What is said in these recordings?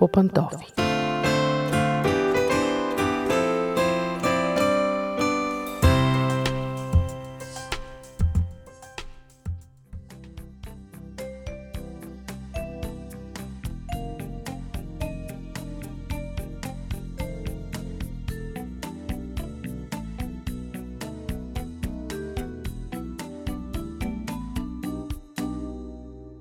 по пантофи.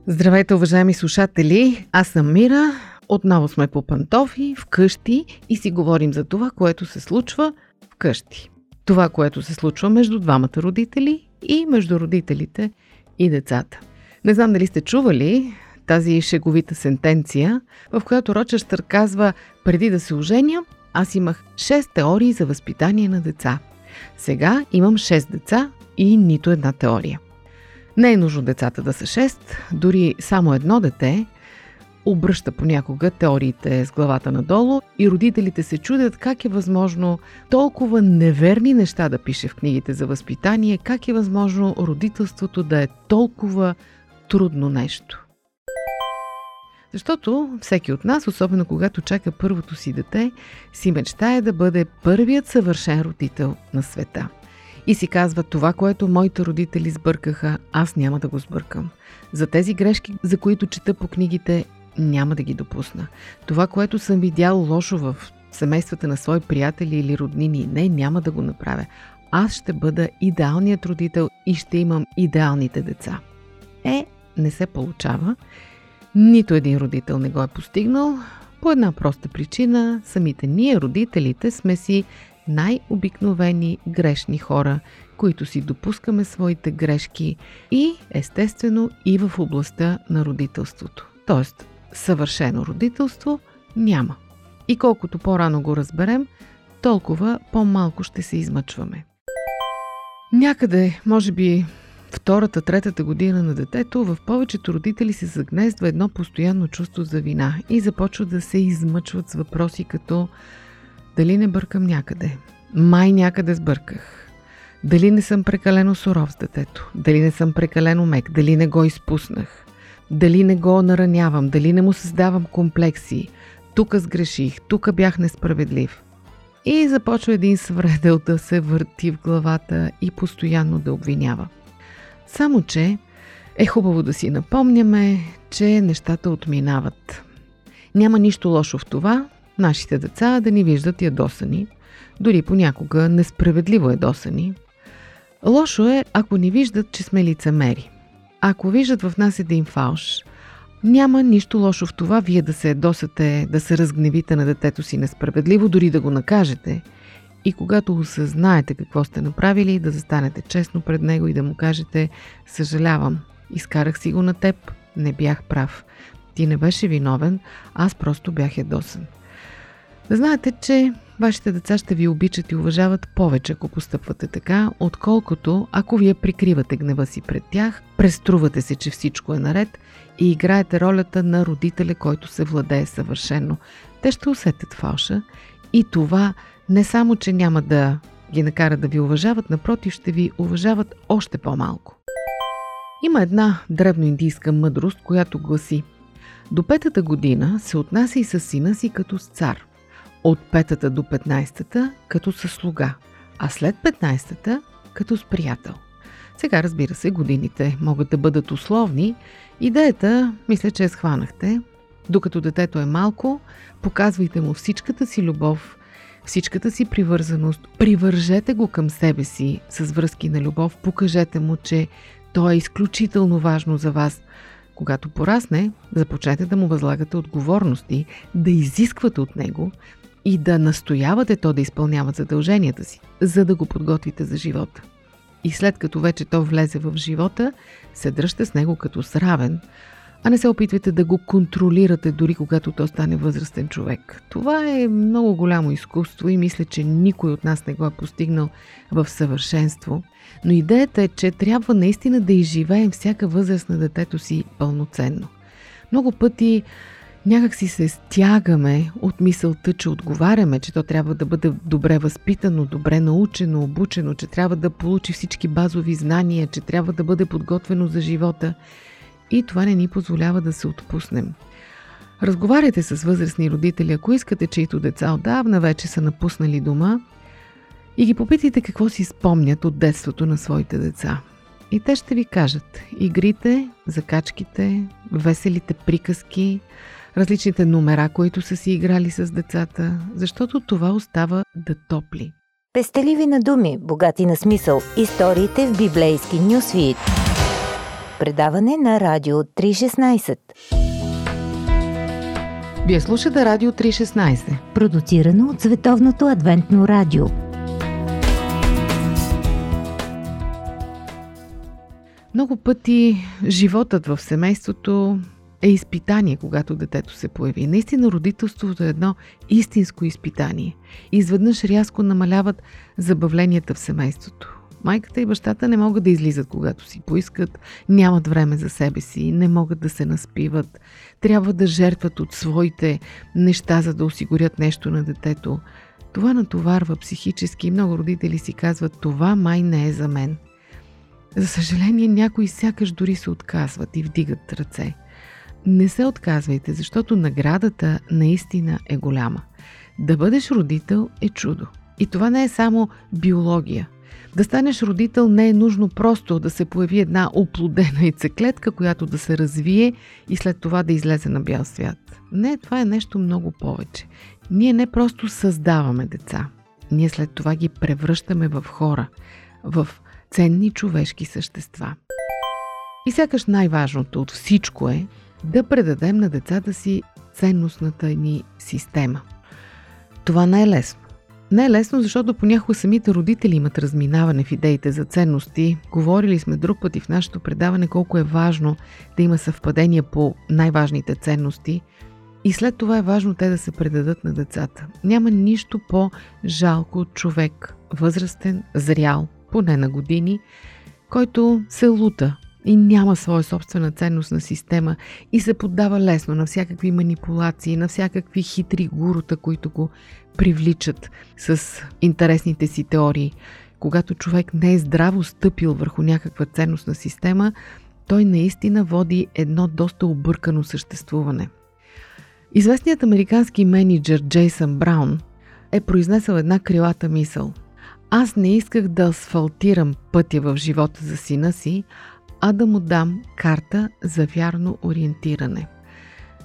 Здравейте, уважаеми слушатели! Аз съм Мира. Отново сме по пантофи, вкъщи и си говорим за това, което се случва вкъщи. Това, което се случва между двамата родители и между родителите и децата. Не знам дали сте чували тази шеговита сентенция, в която Рочестър казва, преди да се оженя, аз имах 6 теории за възпитание на деца. Сега имам 6 деца и нито една теория. Не е нужно децата да са 6, дори само едно дете обръща понякога теориите с главата надолу и родителите се чудят как е възможно толкова неверни неща да пише в книгите за възпитание, как е възможно родителството да е толкова трудно нещо. Защото всеки от нас, особено когато чака първото си дете, си мечтае да бъде първият съвършен родител на света – и си казва това, което моите родители сбъркаха, аз няма да го сбъркам. За тези грешки, за които чета по книгите, няма да ги допусна. Това, което съм видял лошо в семействата на свои приятели или роднини, не, няма да го направя. Аз ще бъда идеалният родител и ще имам идеалните деца. Е, не се получава. Нито един родител не го е постигнал. По една проста причина, самите ние, родителите, сме си най-обикновени грешни хора, които си допускаме своите грешки и, естествено, и в областта на родителството. Тоест, съвършено родителство няма. И колкото по-рано го разберем, толкова по-малко ще се измъчваме. Някъде, може би втората, третата година на детето, в повечето родители се загнездва едно постоянно чувство за вина и започват да се измъчват с въпроси като дали не бъркам някъде? Май някъде сбърках. Дали не съм прекалено суров с детето? Дали не съм прекалено мек? Дали не го изпуснах? Дали не го наранявам? Дали не му създавам комплекси? Тук сгреших, тук бях несправедлив. И започва един свредел да се върти в главата и постоянно да обвинява. Само, че е хубаво да си напомняме, че нещата отминават. Няма нищо лошо в това, нашите деца да ни виждат ядосани, дори понякога несправедливо ядосани. Лошо е, ако ни виждат, че сме лицемери. Ако виждат в нас един фалш, няма нищо лошо в това вие да се ядосате, да се разгневите на детето си несправедливо, дори да го накажете. И когато осъзнаете какво сте направили, да застанете честно пред него и да му кажете Съжалявам, изкарах си го на теб, не бях прав. Ти не беше виновен, аз просто бях ядосан. Да знаете, че вашите деца ще ви обичат и уважават повече, ако постъпвате така, отколкото ако вие прикривате гнева си пред тях, преструвате се, че всичко е наред и играете ролята на родителя, който се владее съвършено. Те ще усетят фалша и това не само, че няма да ги накара да ви уважават, напротив, ще ви уважават още по-малко. Има една древноиндийска мъдрост, която гласи До петата година се отнася и с сина си като с цар – от петата до 15-та като със слуга, а след 15-та като с приятел. Сега, разбира се, годините могат да бъдат условни. Идеята, мисля, че я схванахте. Докато детето е малко, показвайте му всичката си любов, всичката си привързаност, привържете го към себе си с връзки на любов, покажете му, че то е изключително важно за вас. Когато порасне, започнете да му възлагате отговорности, да изисквате от него, и да настоявате то да изпълнява задълженията си, за да го подготвите за живота. И след като вече то влезе в живота, се дръжте с него като с равен, а не се опитвайте да го контролирате дори когато то стане възрастен човек. Това е много голямо изкуство и мисля, че никой от нас не го е постигнал в съвършенство. Но идеята е, че трябва наистина да изживеем всяка възраст на детето си пълноценно. Много пъти някак си се стягаме от мисълта, че отговаряме, че то трябва да бъде добре възпитано, добре научено, обучено, че трябва да получи всички базови знания, че трябва да бъде подготвено за живота. И това не ни позволява да се отпуснем. Разговаряйте с възрастни родители, ако искате, чието деца отдавна вече са напуснали дома и ги попитайте какво си спомнят от детството на своите деца. И те ще ви кажат игрите, закачките, веселите приказки, различните номера, които са си играли с децата, защото това остава да топли. Пестеливи на думи, богати на смисъл. Историите в библейски нюсвит. Предаване на Радио 316. Вие слушате Радио 316. Продуцирано от Световното адвентно радио. Много пъти животът в семейството е изпитание, когато детето се появи. Наистина родителството е едно истинско изпитание. Изведнъж рязко намаляват забавленията в семейството. Майката и бащата не могат да излизат, когато си поискат, нямат време за себе си, не могат да се наспиват, трябва да жертват от своите неща, за да осигурят нещо на детето. Това натоварва психически и много родители си казват, това май не е за мен. За съжаление, някои сякаш дори се отказват и вдигат ръце. Не се отказвайте, защото наградата наистина е голяма. Да бъдеш родител е чудо. И това не е само биология. Да станеш родител не е нужно просто да се появи една оплодена яйцеклетка, която да се развие и след това да излезе на бял свят. Не, това е нещо много повече. Ние не просто създаваме деца. Ние след това ги превръщаме в хора, в ценни човешки същества. И сякаш най-важното от всичко е да предадем на децата си ценностната ни система. Това не е лесно. Не е лесно, защото понякога самите родители имат разминаване в идеите за ценности. Говорили сме друг път и в нашето предаване колко е важно да има съвпадение по най-важните ценности и след това е важно те да се предадат на децата. Няма нищо по-жалко от човек, възрастен, зрял, поне на години, който се лута и няма своя собствена ценностна система и се поддава лесно на всякакви манипулации, на всякакви хитри гурута, които го привличат с интересните си теории. Когато човек не е здраво стъпил върху някаква ценностна система, той наистина води едно доста объркано съществуване. Известният американски менеджер Джейсън Браун е произнесъл една крилата мисъл. Аз не исках да асфалтирам пътя в живота за сина си, а да му дам карта за вярно ориентиране.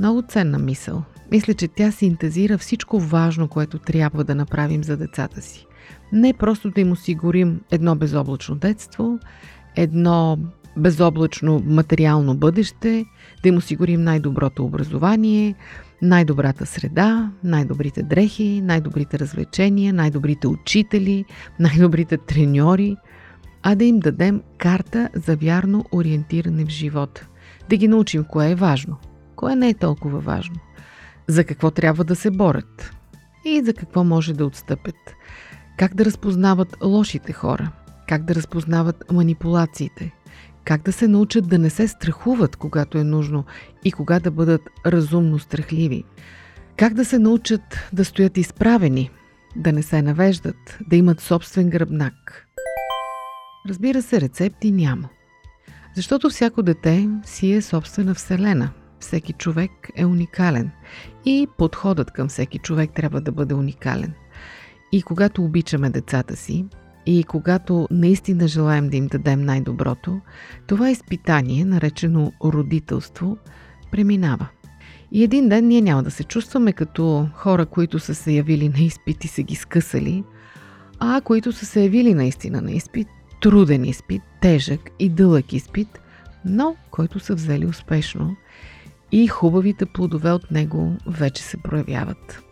Много ценна мисъл. Мисля, че тя синтезира всичко важно, което трябва да направим за децата си. Не просто да им осигурим едно безоблачно детство, едно безоблачно материално бъдеще, да им осигурим най-доброто образование, най-добрата среда, най-добрите дрехи, най-добрите развлечения, най-добрите учители, най-добрите треньори – а да им дадем карта за вярно ориентиране в живота. Да ги научим кое е важно, кое не е толкова важно, за какво трябва да се борят и за какво може да отстъпят. Как да разпознават лошите хора, как да разпознават манипулациите, как да се научат да не се страхуват, когато е нужно и кога да бъдат разумно страхливи. Как да се научат да стоят изправени, да не се навеждат, да имат собствен гръбнак – Разбира се, рецепти няма. Защото всяко дете си е собствена вселена. Всеки човек е уникален. И подходът към всеки човек трябва да бъде уникален. И когато обичаме децата си, и когато наистина желаем да им дадем най-доброто, това изпитание, наречено родителство, преминава. И един ден ние няма да се чувстваме като хора, които са се явили на изпит и са ги скъсали, а които са се явили наистина на изпит труден изпит, тежък и дълъг изпит, но който са взели успешно и хубавите плодове от него вече се проявяват.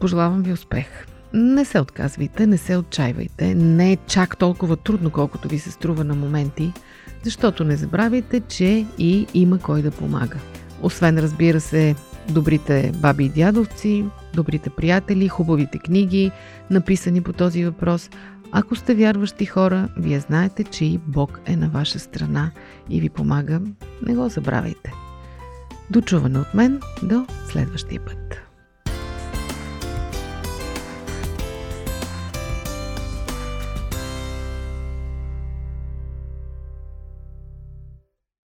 Пожелавам ви успех! Не се отказвайте, не се отчаивайте, не е чак толкова трудно, колкото ви се струва на моменти, защото не забравяйте, че и има кой да помага. Освен, разбира се, добрите баби и дядовци, добрите приятели, хубавите книги, написани по този въпрос – ако сте вярващи хора, вие знаете, че и Бог е на ваша страна и ви помага. Не го забравяйте. Дочуване от мен до следващия път.